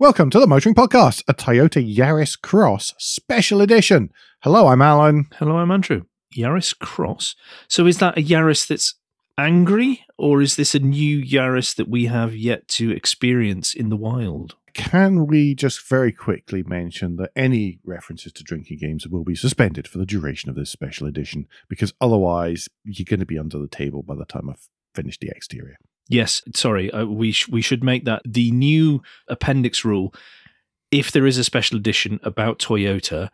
Welcome to the Motoring Podcast, a Toyota Yaris Cross Special Edition. Hello, I'm Alan. Hello, I'm Andrew. Yaris Cross. So is that a Yaris that's angry, or is this a new Yaris that we have yet to experience in the wild? Can we just very quickly mention that any references to drinking games will be suspended for the duration of this special edition because otherwise you're going to be under the table by the time I've finished the exterior. Yes, sorry, uh, we sh- we should make that the new appendix rule. If there is a special edition about Toyota,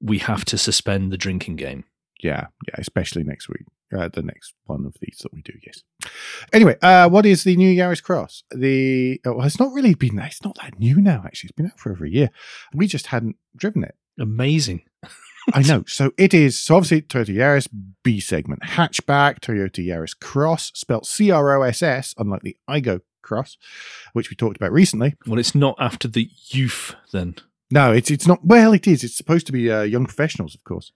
we have to suspend the drinking game. Yeah, yeah, especially next week. Uh, the next one of these that we do, yes. Anyway, uh, what is the new Yaris Cross? The oh, well, it's not really been it's not that new now. Actually, it's been out for over a year. We just hadn't driven it. Amazing. I know. So it is so obviously Toyota Yaris B segment hatchback, Toyota Yaris Cross, spelled C R O S S, unlike the Aygo Cross, which we talked about recently. Well, it's not after the youth then. No, it's it's not. Well, it is. It's supposed to be uh, young professionals, of course,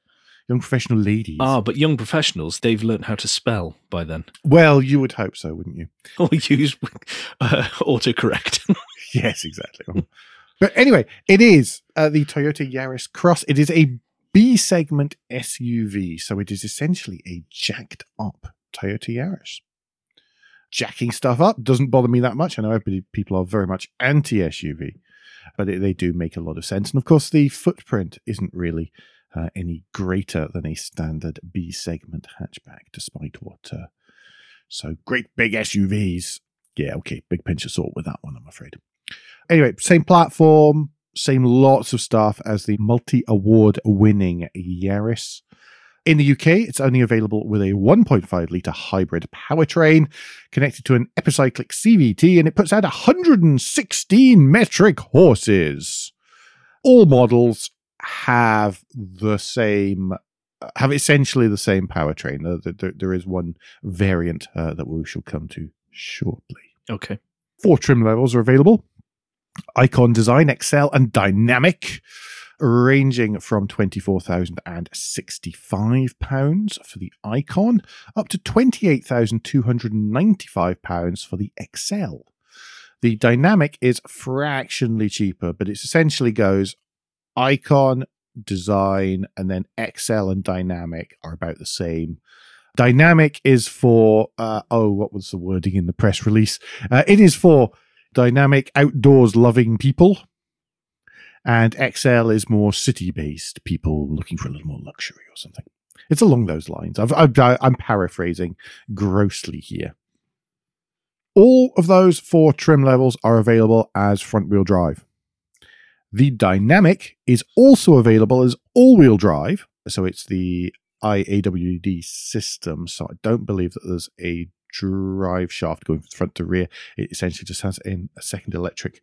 young professional ladies. Ah, but young professionals, they've learned how to spell by then. Well, you would hope so, wouldn't you? Or use uh, autocorrect. yes, exactly. But anyway, it is uh, the Toyota Yaris Cross. It is a B segment SUV, so it is essentially a jacked up Toyota Yaris. Jacking stuff up doesn't bother me that much. I know people are very much anti SUV, but it, they do make a lot of sense. And of course, the footprint isn't really uh, any greater than a standard B segment hatchback, despite what. Uh, so great big SUVs. Yeah, okay, big pinch of salt with that one, I'm afraid. Anyway, same platform, same lots of stuff as the multi award winning Yaris. In the UK, it's only available with a 1.5 litre hybrid powertrain connected to an epicyclic CVT, and it puts out 116 metric horses. All models have the same, have essentially the same powertrain. There, there is one variant uh, that we shall come to shortly. Okay. Four trim levels are available Icon Design, Excel, and Dynamic, ranging from £24,065 for the Icon up to £28,295 for the Excel. The Dynamic is fractionally cheaper, but it essentially goes Icon, Design, and then Excel and Dynamic are about the same. Dynamic is for, uh, oh, what was the wording in the press release? Uh, it is for dynamic outdoors loving people. And Excel is more city based people looking for a little more luxury or something. It's along those lines. I've, I'm paraphrasing grossly here. All of those four trim levels are available as front wheel drive. The Dynamic is also available as all wheel drive. So it's the IAWD system. So I don't believe that there's a drive shaft going from front to rear. It essentially just has in a second electric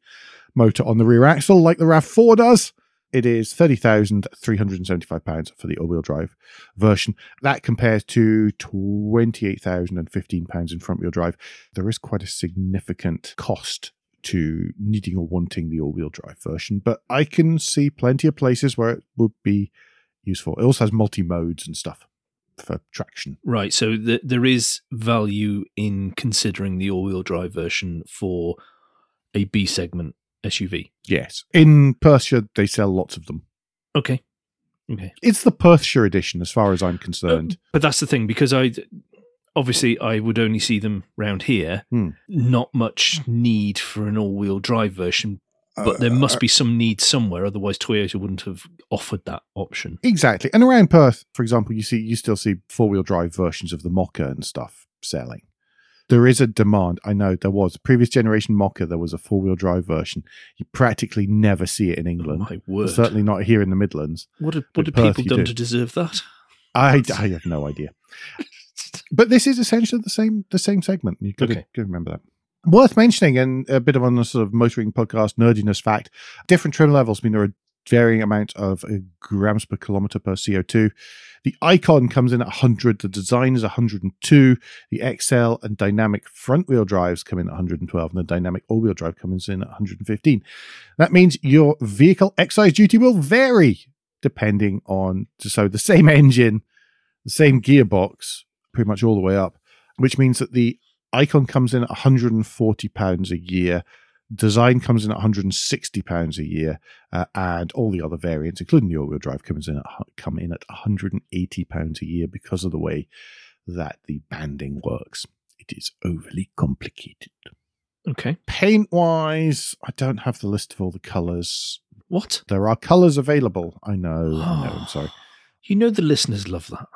motor on the rear axle, like the RAV4 does. It is £30,375 for the all wheel drive version. That compares to £28,015 in front wheel drive. There is quite a significant cost to needing or wanting the all wheel drive version, but I can see plenty of places where it would be useful. It also has multi modes and stuff for traction. Right. So th- there is value in considering the all wheel drive version for a B segment SUV. Yes. In Perthshire, they sell lots of them. Okay. Okay. It's the Perthshire edition, as far as I'm concerned. Uh, but that's the thing, because I obviously I would only see them round here. Hmm. Not much need for an all wheel drive version but there uh, must be uh, some need somewhere otherwise toyota wouldn't have offered that option. Exactly. And around perth for example you see you still see four-wheel drive versions of the Mokka and stuff selling. There is a demand. I know there was. Previous generation Mokka there was a four-wheel drive version. You practically never see it in oh england. oh my word. certainly not here in the midlands. What have, what have people done do. to deserve that? I, I have no idea. But this is essentially the same the same segment. You've got, okay. to, remember that Worth mentioning, and a bit of on the sort of motoring podcast nerdiness fact, different trim levels mean there are varying amount of uh, grams per kilometer per CO2. The Icon comes in at 100, the design is 102, the Excel and dynamic front wheel drives come in at 112, and the dynamic all wheel drive comes in at 115. That means your vehicle excise duty will vary depending on, so the same engine, the same gearbox, pretty much all the way up, which means that the Icon comes in at 140 pounds a year. Design comes in at 160 pounds a year, uh, and all the other variants, including the all-wheel drive, comes in at come in at 180 pounds a year because of the way that the banding works. It is overly complicated. Okay. Paint wise, I don't have the list of all the colours. What? There are colours available. I know. I know. I'm sorry. You know the listeners love that.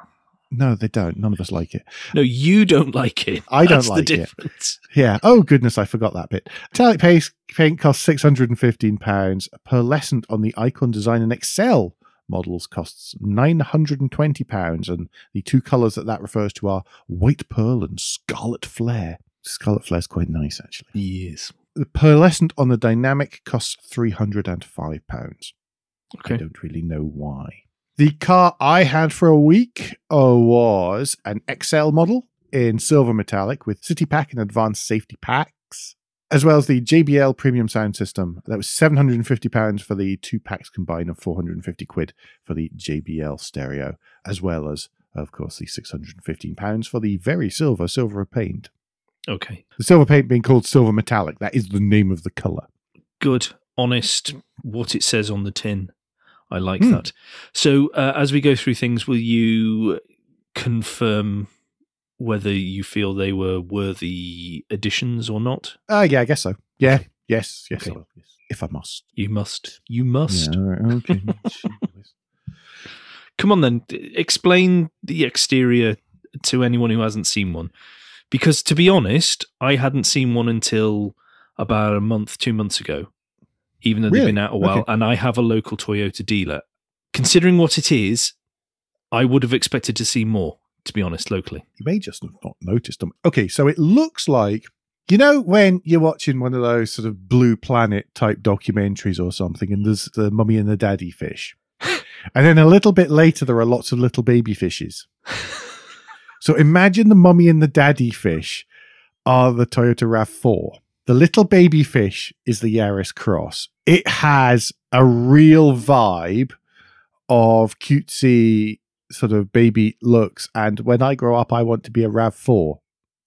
No, they don't. None of us like it. No, you don't like it. I don't That's like the it. difference. Yeah. Oh goodness, I forgot that bit. Metallic paste paint costs six hundred and fifteen pounds. Pearlescent on the Icon Design and Excel models costs nine hundred and twenty pounds, and the two colours that that refers to are white pearl and scarlet flare. Scarlet flare is quite nice, actually. Yes. The pearlescent on the Dynamic costs three hundred and five pounds. Okay. I don't really know why. The car I had for a week uh, was an Excel model in silver metallic with City Pack and advanced safety packs, as well as the JBL premium sound system. That was £750 for the two packs combined and 450 quid for the JBL stereo, as well as, of course, the £615 for the very silver silver paint. Okay. The silver paint being called silver metallic, that is the name of the colour. Good, honest, what it says on the tin. I like Hmm. that. So, uh, as we go through things, will you confirm whether you feel they were worthy additions or not? Uh, yeah, I guess so. Yeah, yes, yes, Okay. Yes. If I must. You must. You must. Yeah, right, okay. Come on, then. Explain the exterior to anyone who hasn't seen one. Because to be honest, I hadn't seen one until about a month, two months ago, even though they've been out a while. Okay. And I have a local Toyota dealer. Considering what it is, I would have expected to see more, to be honest, locally. you may just have not noticed them. Okay, so it looks like you know when you're watching one of those sort of Blue Planet type documentaries or something, and there's the mummy and the daddy fish, and then a little bit later there are lots of little baby fishes. So imagine the mummy and the daddy fish are the Toyota RAV4. The little baby fish is the Yaris Cross. It has a real vibe of cutesy sort of baby looks. And when I grow up, I want to be a RAV4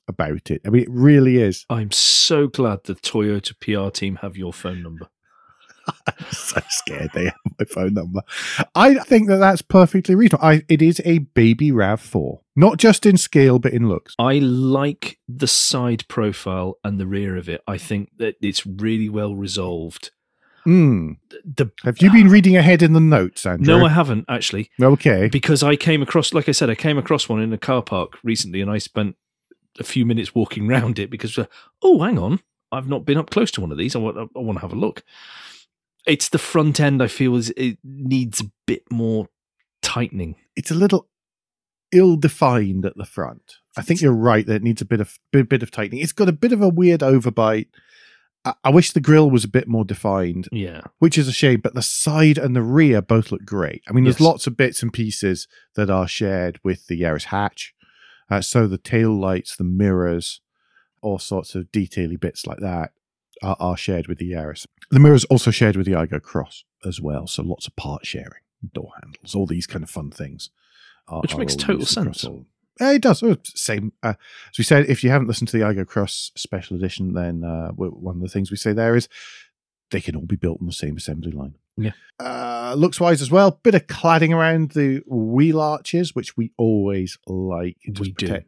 about it. I mean, it really is. I'm so glad the Toyota PR team have your phone number. I'm so scared they have my phone number. I think that that's perfectly reasonable. I, it is a baby RAV4, not just in scale, but in looks. I like the side profile and the rear of it. I think that it's really well resolved. Mm. The Have you been reading ahead in the notes, Andrew? no, I haven't actually, okay. because I came across, like I said, I came across one in a car park recently, and I spent a few minutes walking around it because, uh, oh, hang on, I've not been up close to one of these. I want, I want to have a look. It's the front end. I feel is it needs a bit more tightening. It's a little ill-defined at the front. I think you're right that it needs a bit of bit, bit of tightening. It's got a bit of a weird overbite. I, I wish the grill was a bit more defined, Yeah, which is a shame. But the side and the rear both look great. I mean, there's Yes. lots of bits and pieces that are shared with the Yaris hatch. Uh, so the tail lights, the mirrors, all sorts of detaily bits like that are, are shared with the Yaris. The mirrors also shared with the Aygo Cross as well. So lots of part sharing, door handles, all these kind of fun things. are- Which are makes total sense. Yeah, it does. Oh, Same. Uh, as we said, if you haven't listened to the Aygo Cross special edition, then uh, one of the things we say there is they can all be built on the same assembly line. Yeah. Uh, looks wise as well. Bit of cladding around the wheel arches, which we always like. It We do.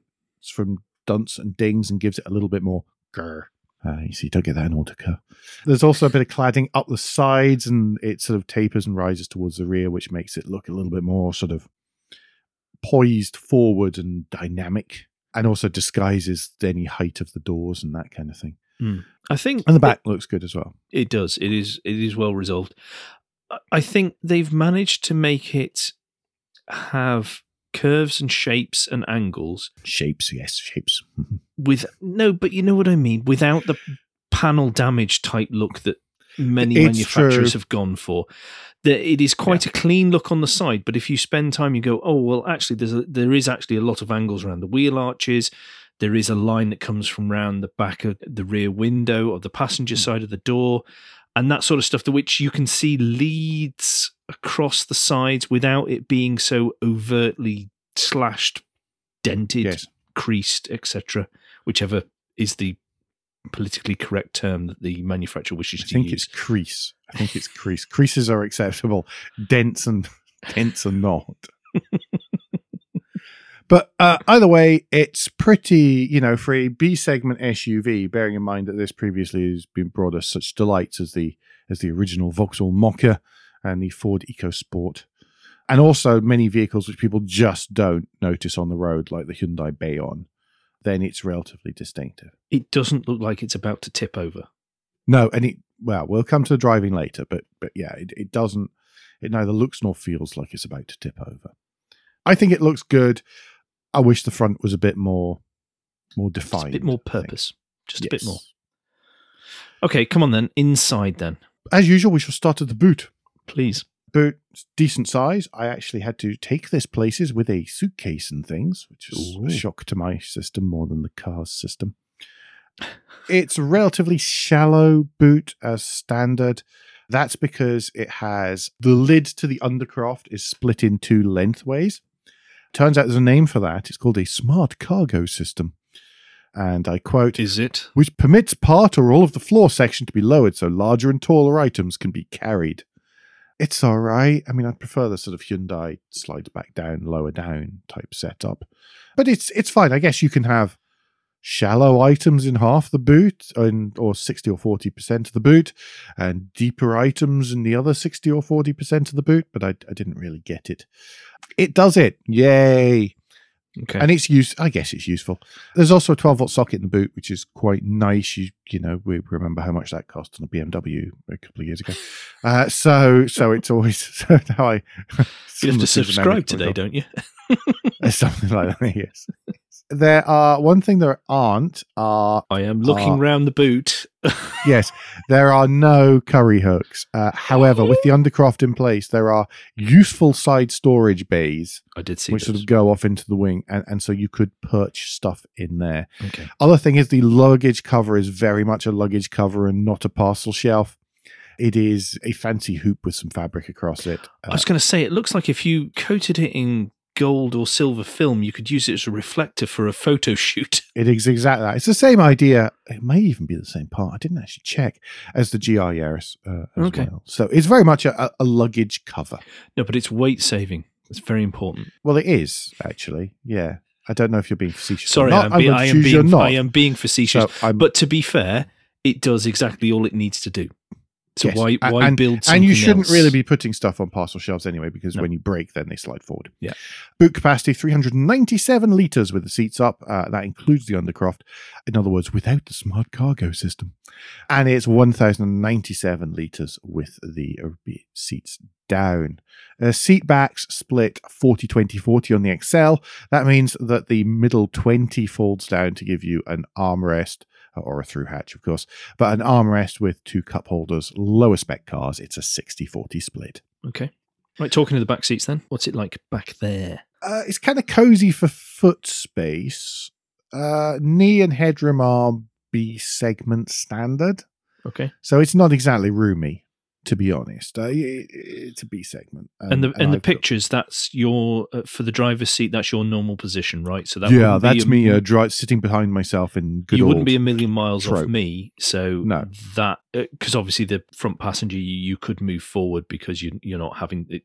from dunts and dings and gives it a little bit more grr. Uh, you see, you don't get that in Autocar. There's also a bit of cladding up the sides, and it sort of tapers and rises towards the rear, which makes it look a little bit more sort of poised forward and dynamic, and also disguises any height of the doors and that kind of thing. I think And the back looks good as well. It does. It is. It is well resolved. I- I think they've managed to make it have curves and shapes and angles Shapes, yes, shapes. with no, but you know what I mean. Without the panel damage type look that many It's manufacturers true. have gone for. That it is quite a clean look on the side, but if you spend time, you go, oh well. Actually, there's a, there is actually a lot of angles around the wheel arches. There is a line that comes from round the back of the rear window of the passenger Hmm. side of the door, and that sort of stuff. To which you can see leads across the sides without it being so overtly slashed, dented, yes. creased, etc. Whichever is the politically correct term that the manufacturer wishes I to use. I think it's crease. I think it's crease. Creases are acceptable. Dents and dents are not. but uh, either way, it's pretty, you know, for a B segment SUV. Bearing in mind that this previously has been brought us such delights as the as the original Vauxhall Mokka and the Ford EcoSport, and also many vehicles which people just don't notice on the road, like the Hyundai Bayon. Then it's relatively distinctive. It doesn't look like it's about to tip over. No, and it well, we'll come to the driving later, but but yeah, it, it doesn't it neither looks nor feels like it's about to tip over. I think it looks good. I wish the front was a bit more more Just defined. a bit more purpose. Just a bit more. Okay, come on then. Inside then, As usual, we shall start at the boot. Please. Boot decent size. I actually had to take this places with a suitcase and things, which is Ooh. a shock to my system more than the car's system. It's a relatively shallow boot as standard. That's because it has the lid to the undercroft is split in two lengthways. Turns out there's a name for that. It's called a smart cargo system. And I quote, Is it? which permits part or all of the floor section to be lowered so larger and taller items can be carried. It's all right. I mean, I'd prefer the sort of Hyundai slides back down, lower down type setup, but it's it's fine. I guess you can have shallow items in half the boot, and or sixty or forty percent of the boot, and deeper items in the other sixty or forty percent of the boot. But I, I didn't really get it. It does it. Yay! Okay. and it's use I guess it's useful. There's also a 12 volt socket in the boot, which is quite nice. You you know we remember how much that cost on a BMW a couple of years ago. Uh, so so it's always so now I you have to subscribe today, don't you? something like that. Yes. There are one thing there aren't are I am looking Ah. round the boot. yes there are no curry hooks. Uh, however, with the undercroft in place, there are useful side storage bays I did see which sort of go off into the wing, and, and so you could perch stuff in there. Okay. Other thing is the luggage cover is very much a luggage cover and not a parcel shelf. It is a fancy hoop with some fabric across it. I Uh, was going to say, it looks like if you coated it in gold or silver film, you could use it as a reflector for a photo shoot. it is exactly that. It's the same idea. It may even be the same part. I didn't actually check as the GR Yaris uh, as Okay. well. So it's very much a, a- luggage cover. No, but it's weight saving. It's very important. Well, it is actually. Yeah. I don't know if you're being facetious. or Sorry, not. I'm be- I am being not. I am being facetious. So But to be fair, it does exactly all it needs to do. So Yes. why why and- build and you shouldn't else? really be putting stuff on parcel shelves anyway because No. when you break then they slide forward Yeah. boot capacity 397 litres with the seats up uh, that includes the undercroft in other words without the smart cargo system and it's 1097 litres with the uh, seats down uh, seat backs split 40 20 40 on the excel that means that the middle 20 folds down to give you an armrest or a through hatch of course but an armrest with two cup holders lower spec cars it's a 60 40 split Okay. Right, talking to the back seats then. What's it like back there? uh, it's kind of cozy for foot space uh, knee and headroom are b segment standard Okay. so it's not exactly roomy to be honest uh, it- it's a b segment Um, And the and the I've got- pictures that's your uh, for the driver's seat that's your normal position, right? So that yeah that's a- me uh, dri- sitting behind myself in good you wouldn't be a million miles off me. So No. that because obviously the front passenger you, you could move forward because you you're not having it,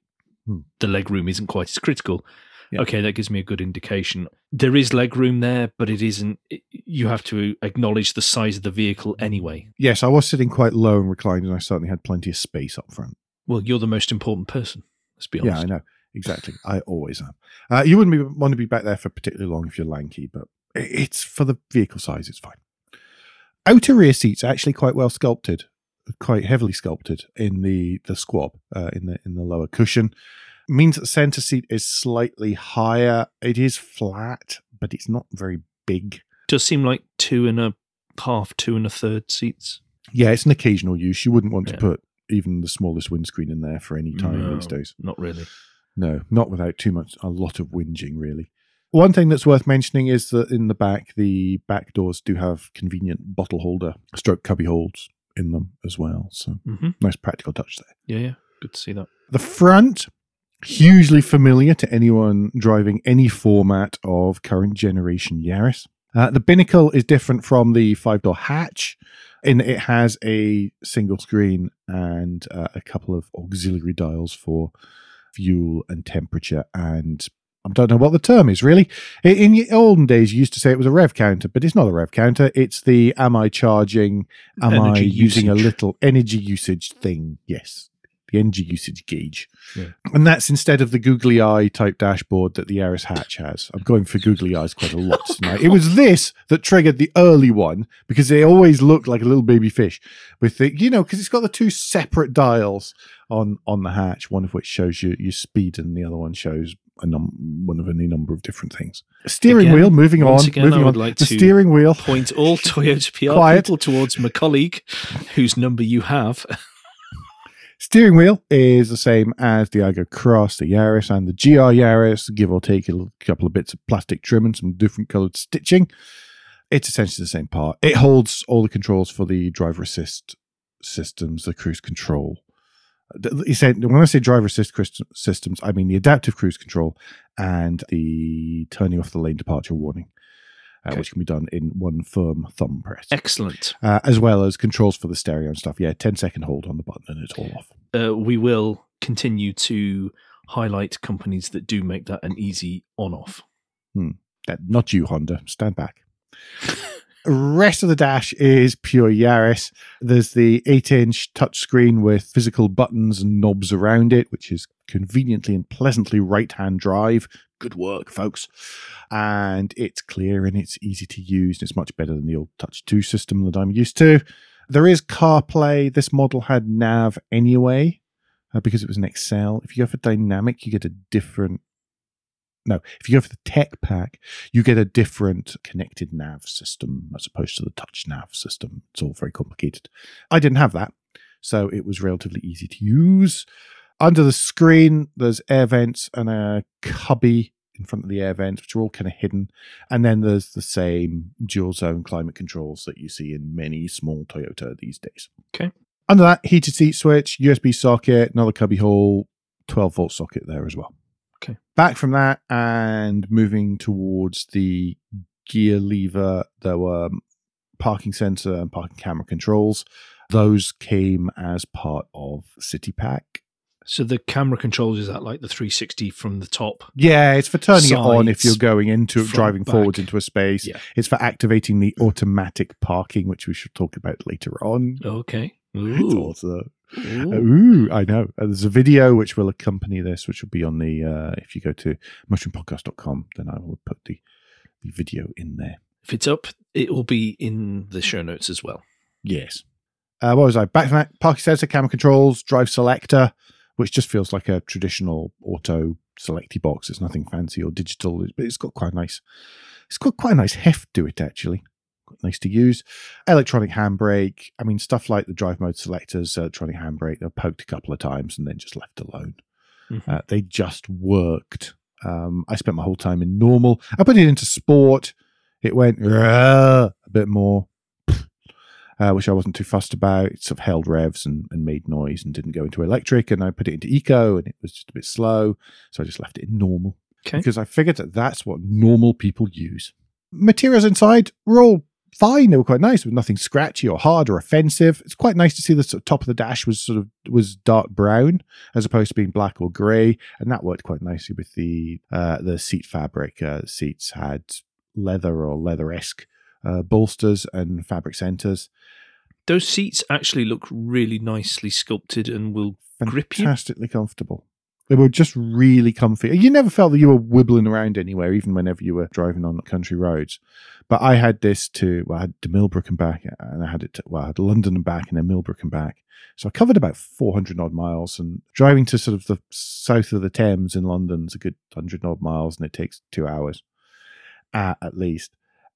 Hmm. the leg room isn't quite as critical. Yeah. Okay, that gives me a good indication. There is leg room there, but it isn't. You have to acknowledge the size of the vehicle anyway. yes i was sitting quite low and reclined and i certainly had plenty of space up front Well, you're the most important person. Let's be honest. Yeah, I know. Exactly. I always am. Uh, you wouldn't be, want to be back there for particularly long if you're lanky, but it's for the vehicle size, it's fine. Outer rear seats are actually quite well sculpted, quite heavily sculpted in the the squab, uh, in the in the lower cushion. Means that the center seat is slightly higher. It is flat, but it's not very big. Does seem like two and a half, two and a third seats. Yeah, it's an occasional use. You wouldn't want Yeah. to put even the smallest windscreen in there for any time No. these days. Not really. No, not without too much, a lot of whinging, really. One thing that's worth mentioning is that in the back, the back doors do have convenient bottle holder stroke cubby holds in them as well. So hmm nice practical touch there. Yeah, yeah. Good to see that. The front, hugely familiar to anyone driving any format of current generation Yaris. Uh, the binnacle is different from the five door hatch in it has a single screen and uh, a couple of auxiliary dials for fuel and temperature and I don't know what the term is really. In, the olden days, you used to say it was a rev counter, but it's not a rev counter. It's the am I charging? Am I Energy using a little energy usage thing? Yes, the energy usage gauge. Yeah. And that's instead of the googly eye type dashboard that the Yaris Hatch has. I'm going for googly eyes quite a lot tonight. It was this that triggered the early one because they always look like a little baby fish with the, you know, because it's got the two separate dials on on the hatch, one of which shows you your speed and the other one shows a num- one of any number of different things. Steering Again, wheel, moving on, again, moving I would on. like the to- steering wheel. Point all Toyota PR Quiet. people towards my colleague, whose number you have. Steering wheel is the same as the Aygo Cross, the Yaris, and the GR Yaris, give or take a couple of bits of plastic trim and some different colored stitching. It's essentially the same part. It holds all the controls for the driver assist systems, the cruise control. He said, when I say driver assist systems, I mean the adaptive cruise control and the turning off the lane departure warning, Okay. which can be done in one firm thumb press Excellent. uh, as well as controls for the stereo and stuff. Yeah, 10 second hold on the button and it's all off. Uh, we will continue to highlight companies that do make that an easy on off. That, not you, Honda. Stand back. Rest of the dash is pure Yaris. There's the 8 inch touchscreen with physical buttons and knobs around it, which is conveniently and pleasantly right hand drive. Good work, folks. And it's clear and it's easy to use. And it's much better than the old Touch 2 system that I'm used to. There is CarPlay. This model had nav anyway uh, because it was an Excel. If you go for dynamic, you get a different. No, if you go for the tech pack, you get a different connected nav system as opposed to the touch nav system. It's all very complicated. I didn't have that, so it was relatively easy to use. Under the screen, there's air vents and a cubby in front of the air vents, which are all kind of hidden. And then there's the same dual zone climate controls that you see in many small Toyota these days. Okay. Under that, heated seat switch, USB socket, another cubby hole, 12 volt socket there as well. Okay. Back from that and moving towards the gear lever, there were um, parking sensor and parking camera controls. Those came as part of City Pack. So the camera controls is that like the 360 from the top? Yeah, it's for turning it on if you're going into driving back. forwards into a space. Yeah. It's for activating the automatic parking, which we should talk about later on. Okay. It's Ooh. also Ooh. Ooh, I know. Uh, there's a video which will accompany this, which will be on the, uh, if you go to mushroompodcast.com, then I will put the, the video in there. If it's up, it will be in the show notes as well. Yes. Uh, what was I? Back from that, parking sensor, camera controls, drive selector, which just feels like a traditional auto selecty box. It's nothing fancy or digital, but it's got quite a nice, it's got quite a nice heft to it, actually. Nice to use. Electronic handbrake. I mean, stuff like the drive mode selectors, electronic handbrake, they're poked a couple of times and then just left alone. Mhm. Uh, they just worked. Um, I spent my whole time in normal. I put it into sport. It went a bit more, uh, which I wasn't too fussed about. It sort of held revs and, and made noise and didn't go into electric. And I put it into eco and it was just a bit slow. So I just left it in normal Okay. because I figured that that's what normal people use. Materials inside were all fine. They were quite nice. with nothing scratchy or hard or offensive. It's quite nice to see the sort of top of the dash was sort of was dark brown as opposed to being black or grey, and that worked quite nicely with the uh, the seat fabric. Uh, seats had leather or leather esque uh, bolsters and fabric centers. Those seats actually look really nicely sculpted and will grip you. Fantastically comfortable. They were just really comfy. You never felt that you were wibbling around anywhere, even whenever you were driving on country roads. But I had this to, well, I had to Millbrook and back, and I had it to, well, I had London and back, and then Millbrook and back. So I covered about 400 odd miles, and driving to sort of the south of the Thames in London's a good 100 odd miles, and it takes two hours uh, at least.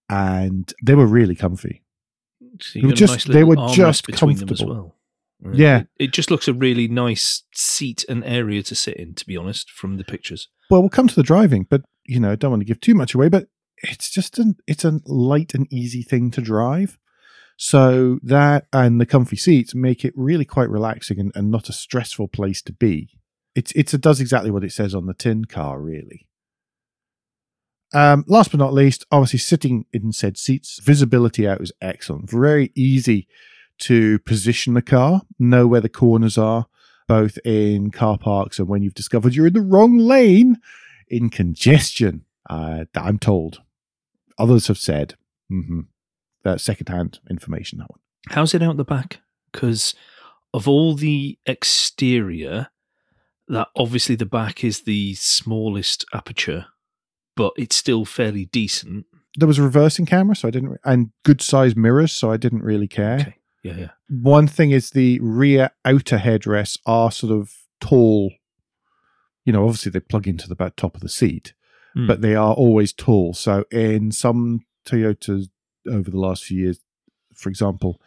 And they were really comfy. So They were just- nice they were just between them as comfortable. well. Yeah. It, it just looks a really nice seat and area to sit in, to be honest, from the pictures. Well, we'll come to the driving, but you know, I don't want to give too much away. But it's just an it's a light and easy thing to drive. So that and the comfy seats make it really quite relaxing and, and not a stressful place to be. It's it's it does exactly what it says on the tin car, really. Um, last but not least, obviously sitting in said seats, visibility out is excellent. Very easy to position the car, know where the corners are, both in car parks and when you've discovered you're in the wrong lane in congestion. Uh, I'm told. Others have said. Mm-hmm. That's secondhand information, that one. How's it out the back? Because of all the exterior, that obviously the back is the smallest aperture, but it's still fairly decent. There was a reversing camera, so I didn't, and good sized mirrors, so I didn't really care. Okay. Yeah, yeah. One thing is the rear outer headrests are sort of tall. You know, obviously they plug into the back top of the seat, Mm. but they are always tall. So in some Toyotas over the last few years, for example,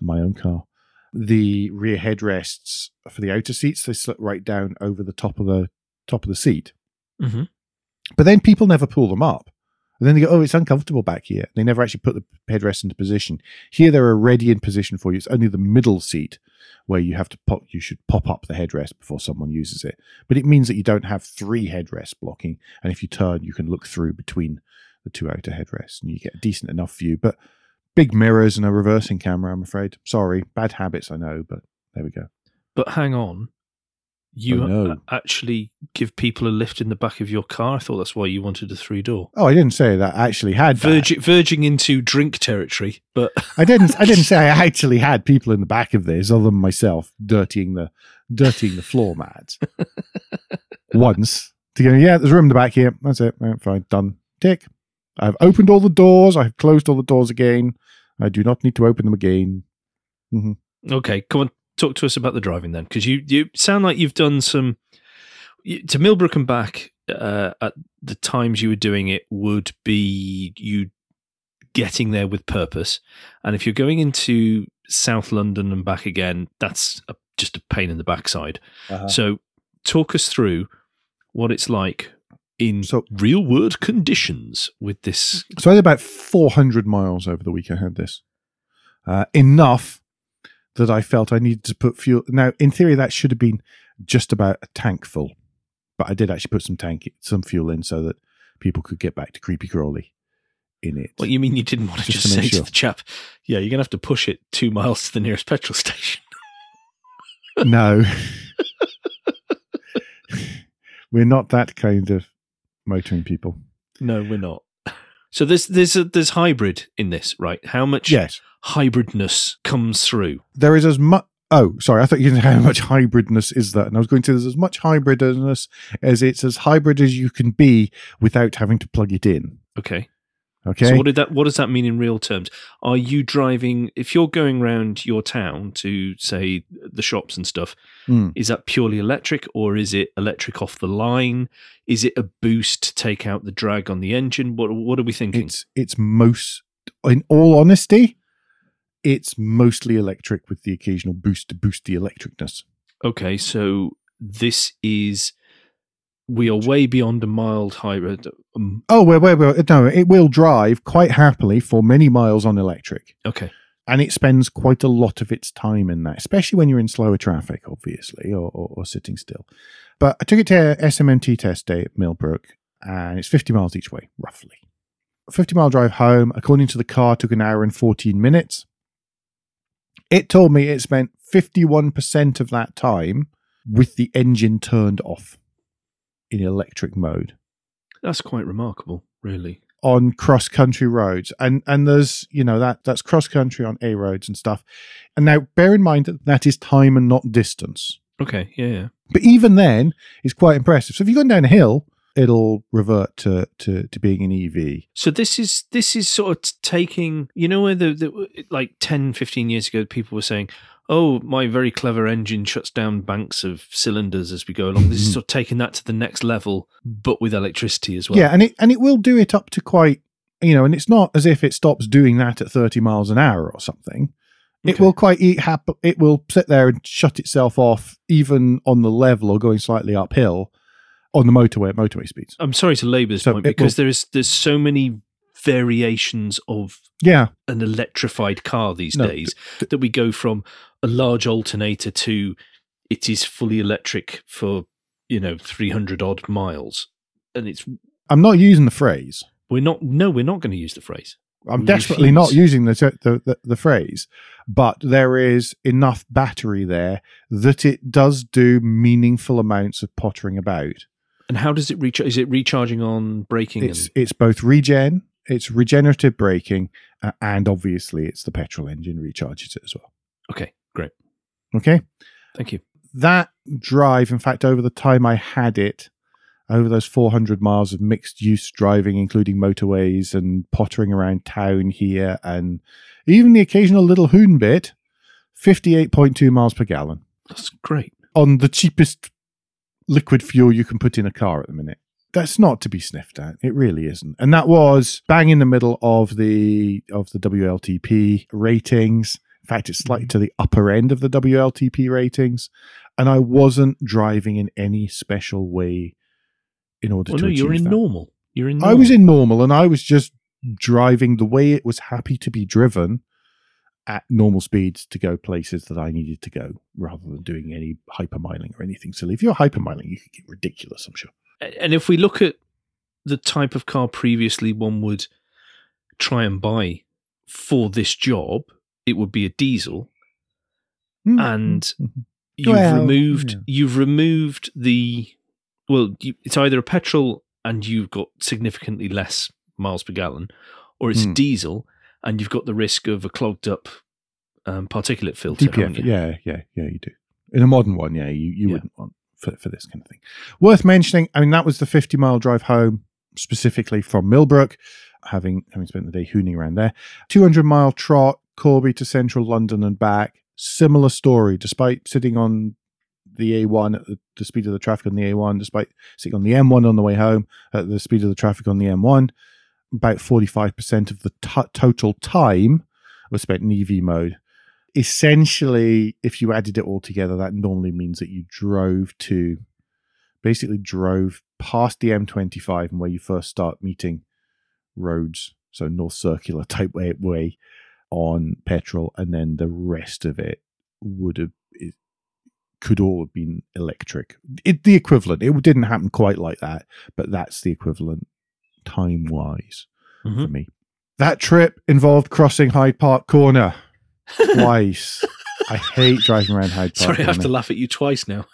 my own car, the rear headrests for the outer seats they slip right down over the top of the top of the seat. hmm But then people never pull them up. And then they go, oh, it's uncomfortable back here. They never actually put the headrest into position. Here, they're already in position for you. It's only the middle seat where you have to pop, you should pop up the headrest before someone uses it. But it means that you don't have three headrests blocking. And if you turn, you can look through between the two outer headrests and you get a decent enough view. But big mirrors and a reversing camera, I'm afraid. Sorry. Bad habits, I know, but there we go. But hang on. You actually give people a lift in the back of your car? I thought that's why you wanted a three door. Oh, I didn't say that I actually had that. Verging, verging into drink territory, but I didn't. I didn't say I actually had people in the back of this, other than myself, dirtying the dirtying the floor mats once. To go, yeah, there's room in the back here. That's it. Right, fine, done. Tick. I've opened all the doors. I've closed all the doors again. I do not need to open them again. Mm-hmm. okay, come on, talk to us about the driving then, because you you sound like you've done some you- to Millbrook and back. Uh, at the times you were doing it, would be you getting there with purpose, and if you're going into South London and back again, that's a, just a pain in the backside. Uh-huh. So, talk us through what it's like in So- real world conditions with this. So I did about 400 miles over the week. I had this uh, enough that I felt I needed to put fuel. Now, in theory, that should have been just about a tank full, but I did actually put some tank, some fuel in so that people could get back to Creepy crawly in it. What you mean you didn't want to Just just, to say sure. to the chap, "Yeah, you're gonna have to push it two miles to the nearest petrol station." no, we're not that kind of motoring people. No, we're not. So there's there's a, there's hybrid in this, right? How much Yes, hybridness comes through? there is as much. Oh, sorry. I thought you didn't know how much hybridness is that, and I was going to. There's as much hybridness as it's as hybrid as you can be without having to plug it in. Okay. Okay. So what did that what does that mean in real terms? Are you driving if you're going around your town to say the shops and stuff, Hmm. is that purely electric or is it electric off the line? Is it a boost to take out the drag on the engine? What what are we thinking? it's it's most, in all honesty, it's mostly electric with the occasional boost to boost the electricness. Okay, so this is we are way beyond a mild hybrid. Um, Oh, wait, wait, wait. No, it will drive quite happily for many miles on electric. okay, and it spends quite a lot of its time in that, especially when you're in slower traffic, obviously, or, or, or sitting still. But I took it to SMMT test day at Millbrook, and it's 50 miles each way, roughly. A 50 mile drive home, according to the car, took an hour and 14 minutes. It told me it spent 51% of that time with the engine turned off in electric mode. That's quite remarkable, really. on cross country roads. And and there's you know that that's cross country on a roads and stuff. And now bear in mind that that is time and not distance. Okay, yeah, yeah. but even then it's quite impressive. So if you're going down a hill it'll revert to to, to being an ev So this is this is sort of taking you know where the, the like 10, 15 years ago people were saying, "Oh, my very clever engine shuts down banks of cylinders as we go along." This is Mhm. sort of taking that to the next level, but with electricity as well. yeah and it and it will do it up to quite you know and it's not as if it stops doing that at 30 miles an hour or something it will quite eat hap- it will sit there and shut itself off even on the level or going slightly uphill on the motorway at motorway speeds I'm sorry to labour this So point because there's there's so many variations of yeah an electrified car these No, days that we go from a large alternator to it is fully electric for you know 300 odd miles and it's I'm not using the phrase. We're not. No, we're not going to use the phrase. I'm We desperately not using the, the the the phrase, but there is enough battery there that it does do meaningful amounts of pottering about. And how does it reach? Is it recharging on braking? It's and, it's both regen, it's regenerative braking, uh, and obviously it's the petrol engine recharges it as well. okay, great. Okay, Thank you. that drive, in fact, over the time I had it, over those 400 miles of mixed use driving, including motorways and pottering around town here, and even the occasional little hoon bit, 58.2 miles per gallon That's great. on the cheapest liquid fuel you can put in a car at the minute. That's not to be sniffed at. It really isn't. And that was bang in the middle of the of the WLTP ratings. In fact, it's slightly mm-hmm. to the upper end of the WLTP ratings. And I wasn't driving in any special way in order Well, to no, you're in that. normal. You're in. Normal. I was in normal and I was just driving the way it was happy to be driven at normal speeds to go places that I needed to go rather than doing any hypermiling or anything silly. If you're hypermiling, you could get ridiculous, I'm sure. And if we look at the type of car previously one would try and buy for this job, it would be a diesel. And Mhm. You've Well, removed. yeah. You've removed the. Well, you, it's either a petrol and you've got significantly less miles per gallon, or it's Hmm. diesel and you've got the risk of a clogged up um, particulate filter. DPF, you? yeah, yeah, yeah, you do. In a modern one, yeah, you, you Yeah. wouldn't want for, for this kind of thing. Worth mentioning, I mean, that was the 50 mile drive home specifically from Millbrook, having having spent the day hooning around there. 200 mile trot, Corby to central London and back. Similar story, despite sitting on the A1 at the, the speed of the traffic on the A1, despite sitting on the M1 on the way home at the speed of the traffic on the M1, about 45% of the t- total time was spent in EV mode essentially, if you added it all together, that normally means that you drove to basically drove past the M25 and where you first start meeting roads, so North Circular type way, way on petrol, and then the rest of it would have it could all have been electric. It the equivalent. It didn't happen quite like that, but that's the equivalent time wise for Mhm. me. That trip involved crossing Hyde Park Corner twice. I hate driving around Hyde Park. Sorry, I have to laugh at you twice now.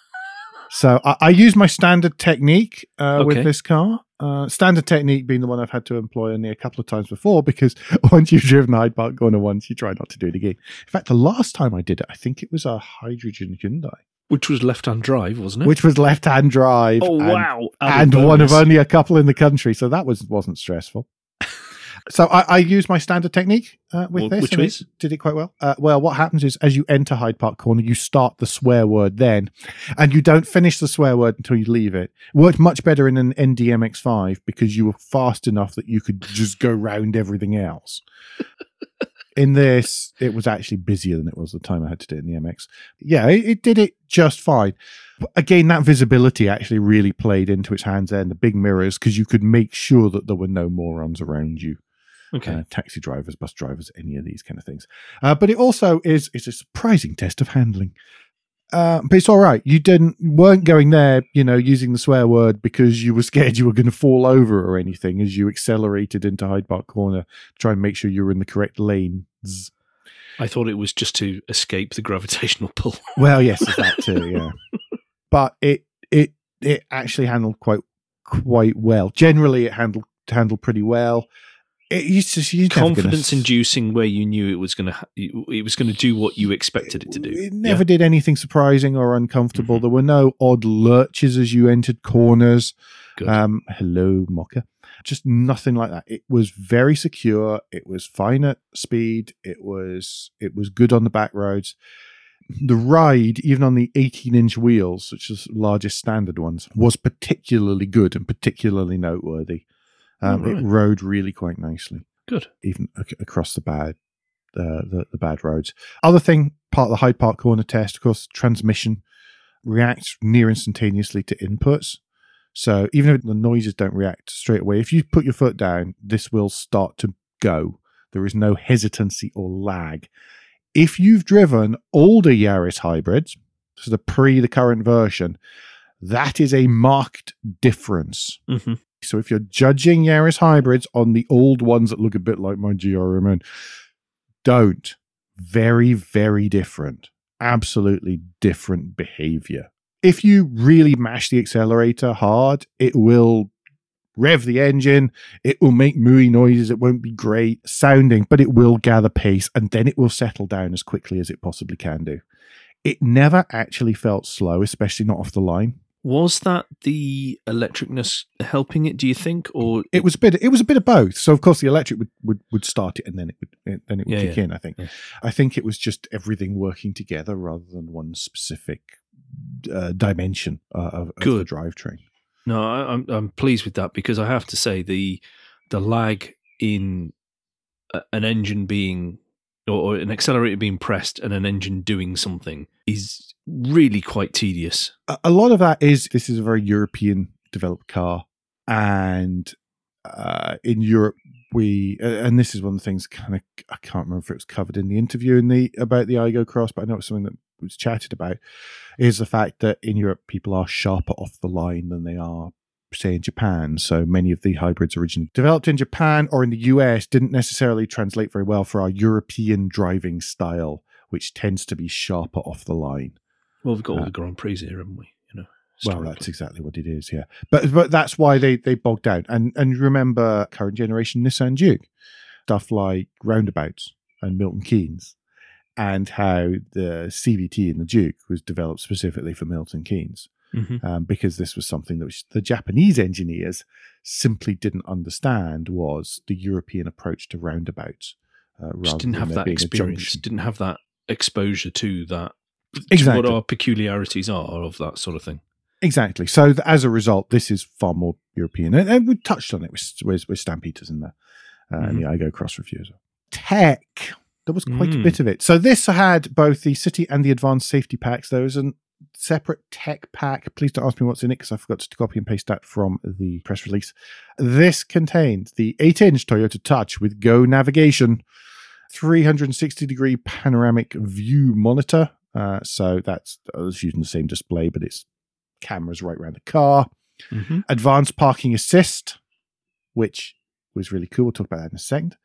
So I, I use my standard technique uh, with this car. Uh, standard technique being the one I've had to employ only a couple of times before because once you've driven Hyde Park Corner once, you try not to do it again. In fact, the last time I did it, I think it was a hydrogen Hyundai, Which was left-hand drive, wasn't it? which was left-hand drive. oh and wow! Added and one of only a couple in the country, so that was wasn't stressful. so I, I used my standard technique uh, with Well, this, which and it is? did it quite well. Uh, well, what happens is as you enter Hyde Park Corner, you start the swear word then, and you don't finish the swear word until you leave it. Worked much better in an ND MX-5 because you were fast enough that you could just go round everything else. in this, it was actually busier than it was the time I had to do it in the MX. Yeah, it, it did it just fine. But again, that visibility actually really played into its hands there and the big mirrors because you could make sure that there were no morons around you. Okay. Uh, taxi drivers, bus drivers, any of these kind of things. Uh, but it also is is a surprising test of handling. Uh, but it's all right. You didn't weren't going there, you know, using the swear word because you were scared you were going to fall over or anything as you accelerated into Hyde Park Corner to try and make sure you were in the correct lanes. I thought it was just to escape the gravitational pull. Well, yes, that too. Yeah, but it it it actually handled quite quite well. Generally, it handled handled pretty well. It used to you're never gonna Confidence-inducing, where you knew it was going to it was going to do what you expected it to do. It never did anything surprising or uncomfortable. Mhm. There were no odd lurches as you entered corners. Um, hello, Mokka. Just nothing like that. It was very secure. It was fine at speed. It was it was good on the back roads. The ride, even on the 18 inch wheels, which is the largest standard ones, was particularly good and particularly noteworthy. Um, Oh, right. It rode really quite nicely Good. even ac- across the bad uh, the the bad roads. Other thing, part of the Hyde Park corner test, of course, transmission reacts near instantaneously to inputs. So even if the noises don't react straight away, if you put your foot down, this will start to go. There is no hesitancy or lag. If you've driven older Yaris hybrids, so the pre the current version, that is a marked difference hmm So if you're judging Yaris hybrids on the old ones that look a bit like my GRMN, don't. Very, very different. Absolutely different behavior. If you really mash the accelerator hard, it will rev the engine. It will make mooey noises. It won't be great sounding, but it will gather pace and then it will settle down as quickly as it possibly can do. It never actually felt slow, especially not off the line. Was that the electricness helping it? Do you think, or It was a bit. It was a bit of both. So of course the electric would, would, would start it and then it would then it would Yeah, kick yeah, in. I think. yeah. I think it was just everything working together rather than one specific uh, dimension uh, of, of the Good. drivetrain. No, I, I'm I'm pleased with that because I have to say the the lag in an engine being or, or an accelerator being pressed and an engine doing something is really quite tedious. a lot of that is this is a very European developed car, and uh, in Europe we uh, and this is one of the things kind of I can't remember if it was covered in the interview in the about the Aygo Cross, but I know it's something that was chatted about is the fact that in Europe people are sharper off the line than they are say in Japan. So many of the hybrids originally developed in Japan or in the US didn't necessarily translate very well for our European driving style, which tends to be sharper off the line. Well, we've got all Uh, the Grand Prix here, haven't we? You know. Well, that's exactly what it is, yeah. But but that's why they they bogged down. And and remember current generation Nissan Juke, stuff like roundabouts and Milton Keynes, and how the CVT in the Juke was developed specifically for Milton Keynes, Mhm. um, because this was something that was, the Japanese engineers simply didn't understand was the European approach to roundabouts. Uh, just didn't have that experience. Didn't have that exposure to that. Exactly. what our peculiarities are of that sort of thing. Exactly. So as a result, this is far more European, and, and we touched on it with with, with Stan Peters in there, uh, and the Mm-hmm. Aygo Cross review as well. Tech. There was quite a Mm. bit of it. So this had both the city and the advanced safety packs. There was a separate tech pack. Please don't ask me what's in it because I forgot to copy and paste that from the press release. This contained the 8-inch Toyota Touch with Go navigation, 360 degree panoramic view monitor. Uh, so that's I was using the same display, but it's cameras right around the car. Mm-hmm. Advanced parking assist, which was really cool. We'll talk about that in a second.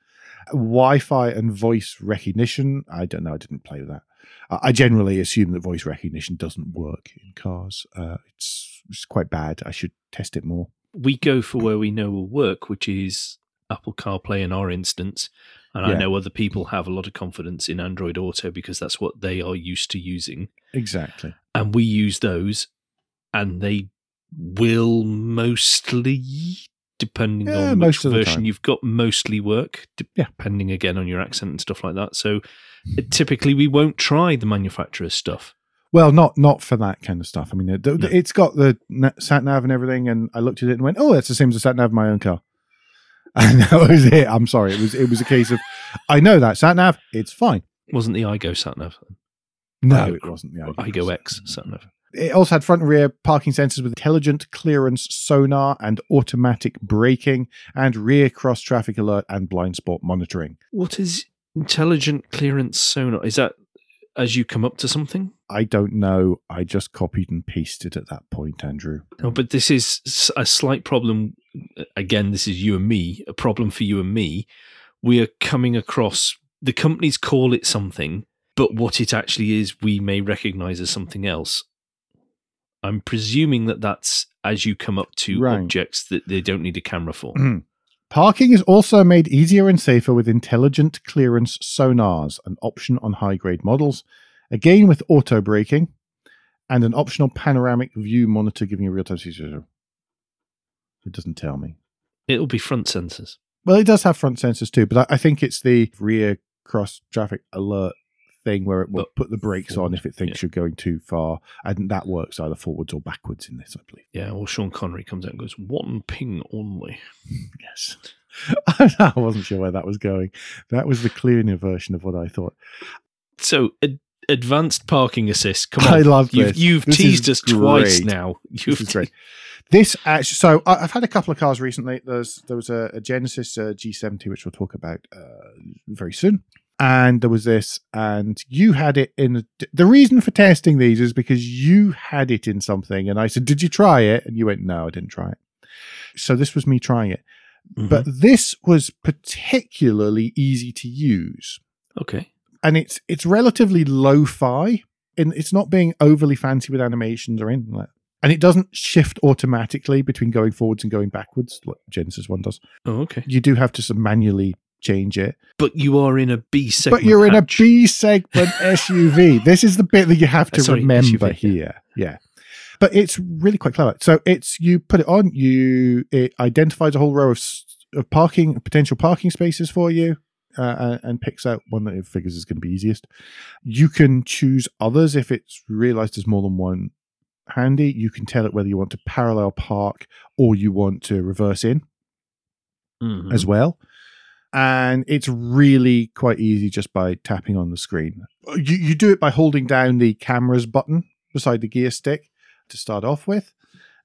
Wi-Fi and voice recognition. I don't know. I didn't play with that. I I generally assume that voice recognition doesn't work in cars. Uh, it's, it's quite bad. I should test it more. We go for where we know will work, which is Apple CarPlay in our instance. And I know other people have a lot of confidence in Android Auto because that's what they are used to using. Exactly. And we use those, and they will mostly, depending Yeah, on which version you've got, mostly work, Yeah. depending again on your accent and stuff like that. So uh, typically, we won't try the manufacturer's stuff. Well, not not for that kind of stuff. I mean, it, No. it's got the sat nav and everything, and I looked at it and went, "Oh, that's the same as the sat nav of my own car." And that was it. I'm sorry. It was it was a case of, I know that sat nav. It's fine. Wasn't the Aygo sat nav? No, Aygo- it wasn't the Aygo X sat nav. It also had front and rear parking sensors with intelligent clearance sonar and automatic braking, and rear cross traffic alert and blind spot monitoring. What is intelligent clearance sonar? Is that as you come up to something? I don't know. I just copied and pasted at that point, Andrew. No, but this is a slight problem. Again, this is you and me, a problem for you and me. We are coming across, the companies call it something, but what it actually is, we may recognize as something else. I'm presuming that that's as you come up to Right. objects that they don't need a camera for. Parking is also made easier and safer with intelligent clearance sonars, an option on high grade models, again with auto braking, and an optional panoramic view monitor giving you real time. It doesn't tell me. It'll be front sensors. Well, it does have front sensors too, but I, I think it's the rear cross traffic alert thing where it will But put the brakes on if it thinks you're going too far, and that works either forwards or backwards in this, I believe. Yeah, well, Sean Connery comes out and goes, one ping only. Yes. I wasn't sure where that was going. That was the cleaner version of what I thought. So, ad- advanced parking assist. Come on. I love You've, this. you've This teased us twice now. This You've is great. This actually, so I- I've had a couple of cars recently. There's there was a, a Genesis uh, G70, which we'll talk about uh, very soon, and there was this, and you had it in. The, the reason for testing these is because you had it in something, and I said, "Did you try it?" And you went, "No, I didn't try it." So this was me trying it. Mhm. But this was particularly easy to use. okay. And it's it's relatively lo-fi and it's not being overly fancy with animations or anything like that. And it doesn't shift automatically between going forwards and going backwards like Genesis one does. Oh, okay. You do have to sort of manually change it. But you are in a B segment. but you're in a hatch. B segment SUV. This is the bit that you have to sorry, remember SUV, here. Yeah. But it's really quite clever. So it's you put it on, you it identifies a whole row of, of parking potential parking spaces for you, uh, and- and picks out one that it figures is going to be easiest. You can choose others if it's realized there's more than one handy. You can tell it whether you want to parallel park or you want to reverse in Mhm. as well. And it's really quite easy just by tapping on the screen. You, you do it by holding down the cameras button beside the gear stick to start off with.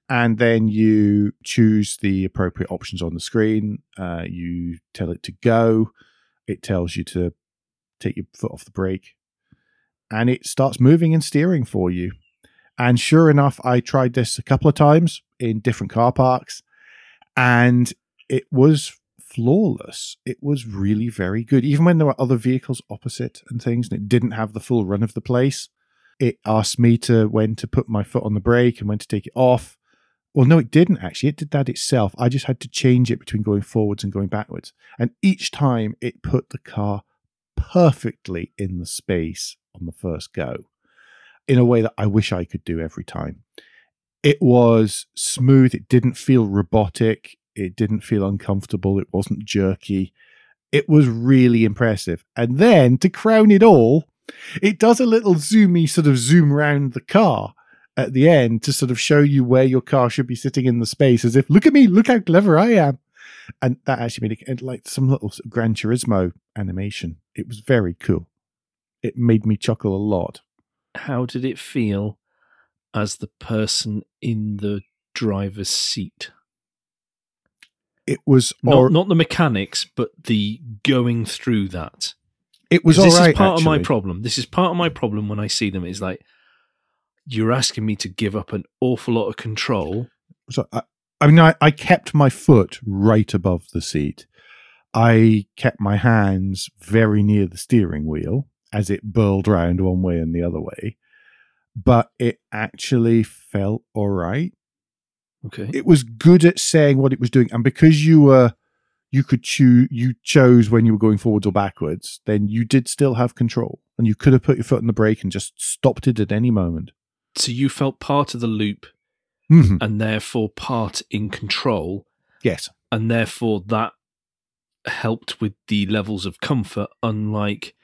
And then you choose the appropriate options on the screen. Uh, you tell it to go. It tells you to take your foot off the brake. And it starts moving and steering for you. And sure enough, I tried this a couple of times in different car parks. And it was flawless. It was really very good. Even when there were other vehicles opposite and things, and it didn't have the full run of the place, it asked me to when to put my foot on the brake and when to take it off. Well, no, it didn't actually. It did that itself. I just had to change it between going forwards and going backwards. And each time it put the car perfectly in the space on the first go in a way that I wish I could do every time. It was smooth. It didn't feel robotic. It didn't feel uncomfortable. It wasn't jerky. It was really impressive. And then to crown it all, it does a little zoomy sort of zoom around the car at the end to sort of show you where your car should be sitting in the space as if, look at me, look how clever I am. And that actually made it like some little sort of Gran Turismo animation. It was very cool. It made me chuckle a lot. How did it feel as the person in the driver's seat? It was Not, or, not the mechanics, but the going through that. it was all this right. is part of my problem. This is part of my problem when I see them. Is like you're asking me to give up an awful lot of control. So I, I mean, I, I kept my foot right above the seat. I kept my hands very near the steering wheel as it burled round one way and the other way. But it actually felt all right. Okay. It was good at saying what it was doing, and because you were, you could choose, you chose when you were going forwards or backwards. Then you did still have control, and you could have put your foot on the brake and just stopped it at any moment. So you felt part of the loop Mhm. and therefore part in control, Yes. and therefore that helped with the levels of comfort. Unlike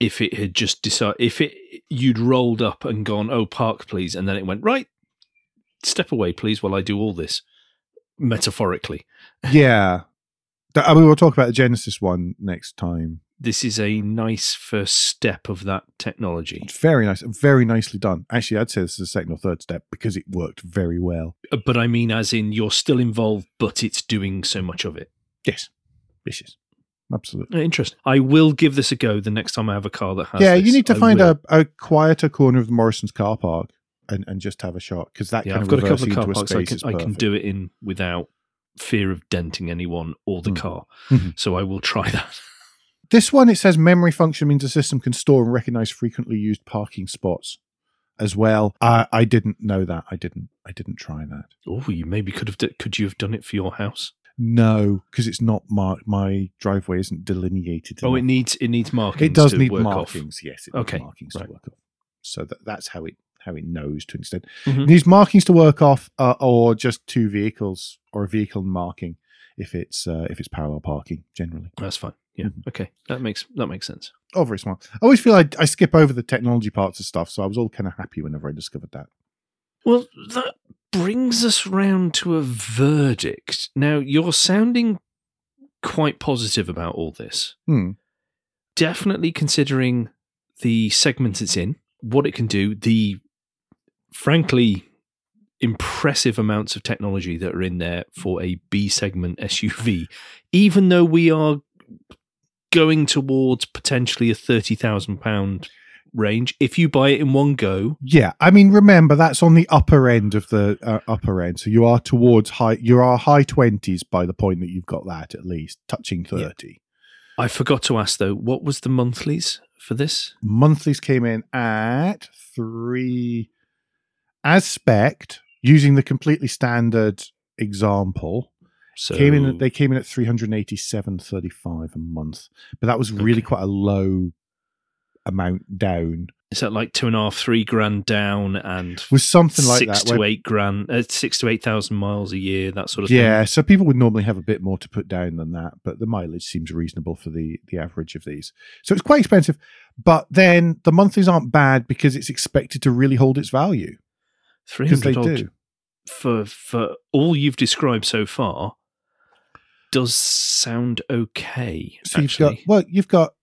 if it had just decided, if it you'd rolled up and gone, "Oh, park, please," and then it went right, step away, please, while I do all this. Metaphorically, yeah. I mean, we'll talk about the Genesis one next time. This is a nice first step of that technology. It's very nice, very nicely done. Actually, I'd say this is the second or third step because it worked very well. Uh, But I mean, as in you're still involved, but it's doing so much of it. Yes, yes, yes. absolutely. Uh, Interesting. I will give this a go the next time I have a car that has. Yeah, you need to I find will. a, a quieter corner of the Morrison's car park and, and just have a shot because that Yeah, kind I've of got a couple of car parks I can I can do it in without fear of denting anyone or the Mhm. car. Mhm. So I will try that. This one, it says memory function means the system can store and recognize frequently used parking spots as well. I, I didn't know that. I didn't. I didn't try that. Oh, you maybe could have. d- Could you have done it for your house? No, because it's not marked. My driveway isn't delineated. Oh, it needs it needs markings. It does need markings. Yes, it needs Okay, markings right. to work off. So that, that's how it how it knows to an extent. Mhm. It needs markings to work off, uh, or just two vehicles or a vehicle marking if it's uh, if it's parallel parking generally. That's fine. Yeah. Mhm. Okay. That makes that makes sense. Oh, very smart. I always feel I, I skip over the technology parts of stuff, so I was all kind of happy whenever I discovered that. Well, that brings us round to a verdict. Now you're sounding quite positive about all this. Hmm. definitely considering the segment it's in, what it can do, the frankly impressive amounts of technology that are in there for a B segment SUV, even though we are going towards potentially a thirty thousand pound range if you buy it in one go. Yeah, I mean, remember that's on the upper end of the uh, upper end, so you are towards high. You are high twenties by the point that you've got that at least touching thirty. I forgot to ask though, what was the monthlies for this? Monthlies came in at three, as spec using the completely standard example. So came in. They came in at three hundred eighty-seven thirty-five a month, but that was really Okay. quite a low amount down. is that like two and a half, three grand down, and Was something like six that. to where- eight grand, uh, six to eight thousand miles a year, that sort of yeah, thing. Yeah, so people would normally have a bit more to put down than that, but the mileage seems reasonable for the the average of these. So it's quite expensive, but then the monthlies aren't bad because it's expected to really hold its value Three hundred. For for all you've described so far does sound okay. So you've got well, you've got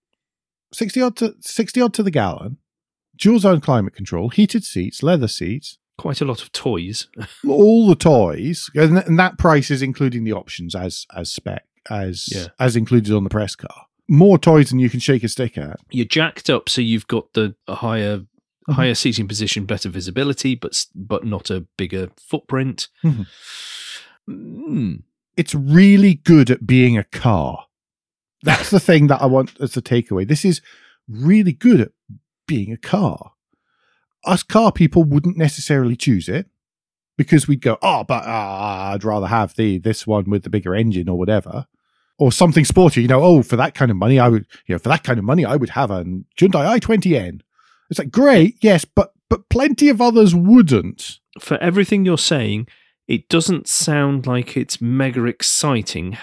sixty odd to sixty odd to the gallon, dual zone climate control, heated seats, leather seats, quite a lot of toys. all the toys, and, th- and that price is including the options as as spec as Yeah. as included on the press car. More toys than you can shake a stick at. You're jacked up, so you've got the higher Mhm. higher seating position, better visibility, but but not a bigger footprint. Mm. it's really good at being a car. That's the thing that I want as a takeaway. This is really good at being a car. Us car people wouldn't necessarily choose it because we'd go, oh, but ah, I'd rather have the this one with the bigger engine or whatever, or something sporty. You know, oh, for that kind of money, I would, you know, for that kind of money, I would have a Hyundai i20N. It's like great, yes, but but plenty of others wouldn't. For everything you're saying, it doesn't sound like it's mega exciting,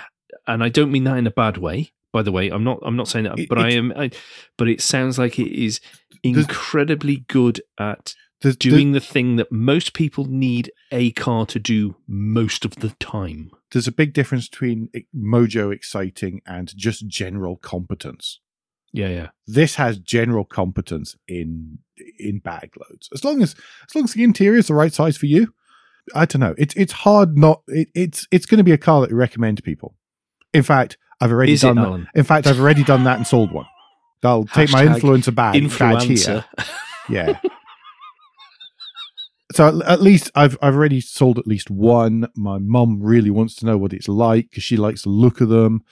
and I don't mean that in a bad way. By the way, I'm not. I'm not saying that, It- but I am. I, but it sounds like it is incredibly good at There's- doing the thing that most people need a car to do most of the time. there's a big difference between mojo exciting and just general competence. Yeah, yeah. This has general competence in in bag loads. As long as as long as the interior is the right size for you, I don't know. It's it's hard not. It, it's it's going to be a car that we recommend to people. In fact, I've already Is it, done that. Alan? In fact, I've already done that and sold one. I'll take my Hashtag influencer bag, badge Influencer. here. Yeah. so at, least I've I've already sold at least one. My mum really wants to know what it's like because she likes the look of them.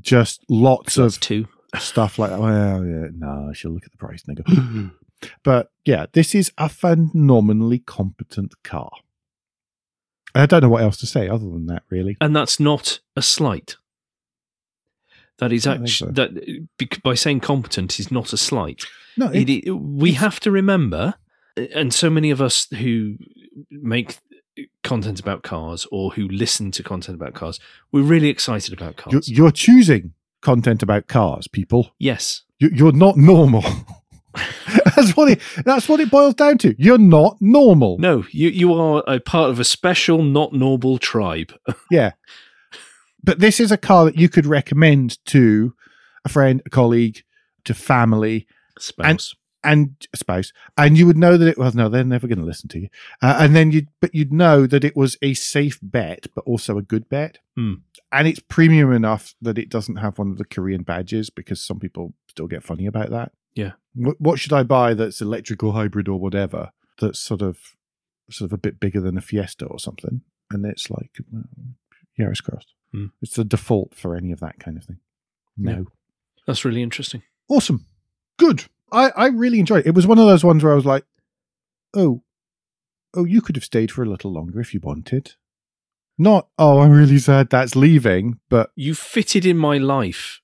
Just lots of two. Stuff like that. Well, yeah, no, she'll look at the price and go. but yeah, this is a phenomenally competent car. I don't know what else to say other than that, really. and that's not a slight. That is I don't think actually so. that by saying competent is not a slight. No, It, it, it- we have to remember, and so many of us who make content about cars or who listen to content about cars, we're really excited about you're, cars. you're choosing content about cars, people. yes, You, you're not normal. that's what it. That's what it boils down to. You're not normal. no, you you are a part of a special, not normal tribe. Yeah. But this is a car that you could recommend to a friend, a colleague, to family, Spouse. And a spouse, and you would know that it. Well, no, they're never going to listen to you. Uh, and then you, but you'd know that it was a safe bet, but also a good bet. Hmm. And it's premium enough that it doesn't have one of the Korean badges because some people still get funny about that. Yeah. What, what should I buy that's electrical hybrid or whatever that's sort of sort of a bit bigger than a Fiesta or something? And it's like Yaris Cross. Hmm. It's the default for any of that kind of thing. No. Yeah. That's really interesting. Awesome. Good. I, I really enjoyed it. It was one of those ones where I was like, oh, oh, you could have stayed for a little longer if you wanted. Not, oh, I'm really sad that's leaving, but You fitted in my life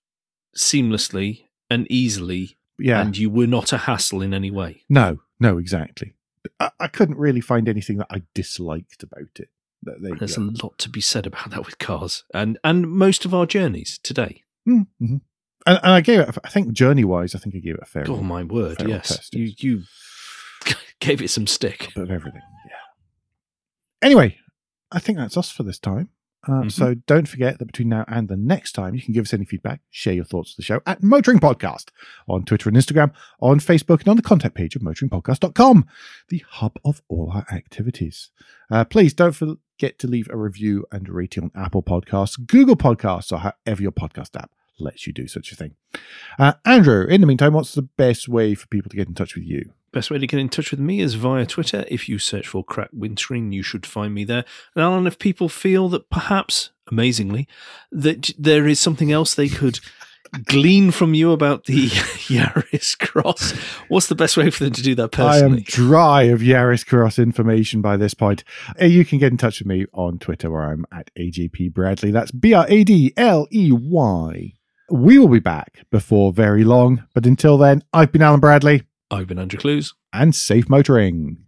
seamlessly and easily, yeah. and you were not a hassle in any way. no, no, exactly. I, I couldn't really find anything that I disliked about it. There- there There's go. a lot to be said about that with cars and and most of our journeys today. Mm, mhm. And, and I gave it, I think journey wise, I think I gave it a fair Oh my word! Yes, test, you you gave it some stick. bit of everything. Yeah. Anyway, I think that's us for this time. Uh, Mhm. So don't forget that between now and the next time, you can give us any feedback, share your thoughts of the show at Motoring Podcast on Twitter and Instagram, on Facebook, and on the contact page of motoringpodcast.com, the hub of all our activities. Uh, please don't forget to leave a review and rating on Apple Podcasts, Google Podcasts, or however your podcast app lets you do such a thing. Uh, Andrew, in the meantime, what's the best way for people to get in touch with you? Best way to get in touch with me is via Twitter. If you search for Crack Windscreen, you should find me there. And Alan, if people feel that perhaps, amazingly, that there is something else they could glean from you about the Yaris Cross, what's the best way for them to do that I am dry of Yaris Cross information by this point. Uh, You can get in touch with me on Twitter where I'm at AJP Bradley. That's B R A D L E Y. We will be back before very long, but until then, I've been Alan Bradley I've been Andrew Clues. and safe motoring.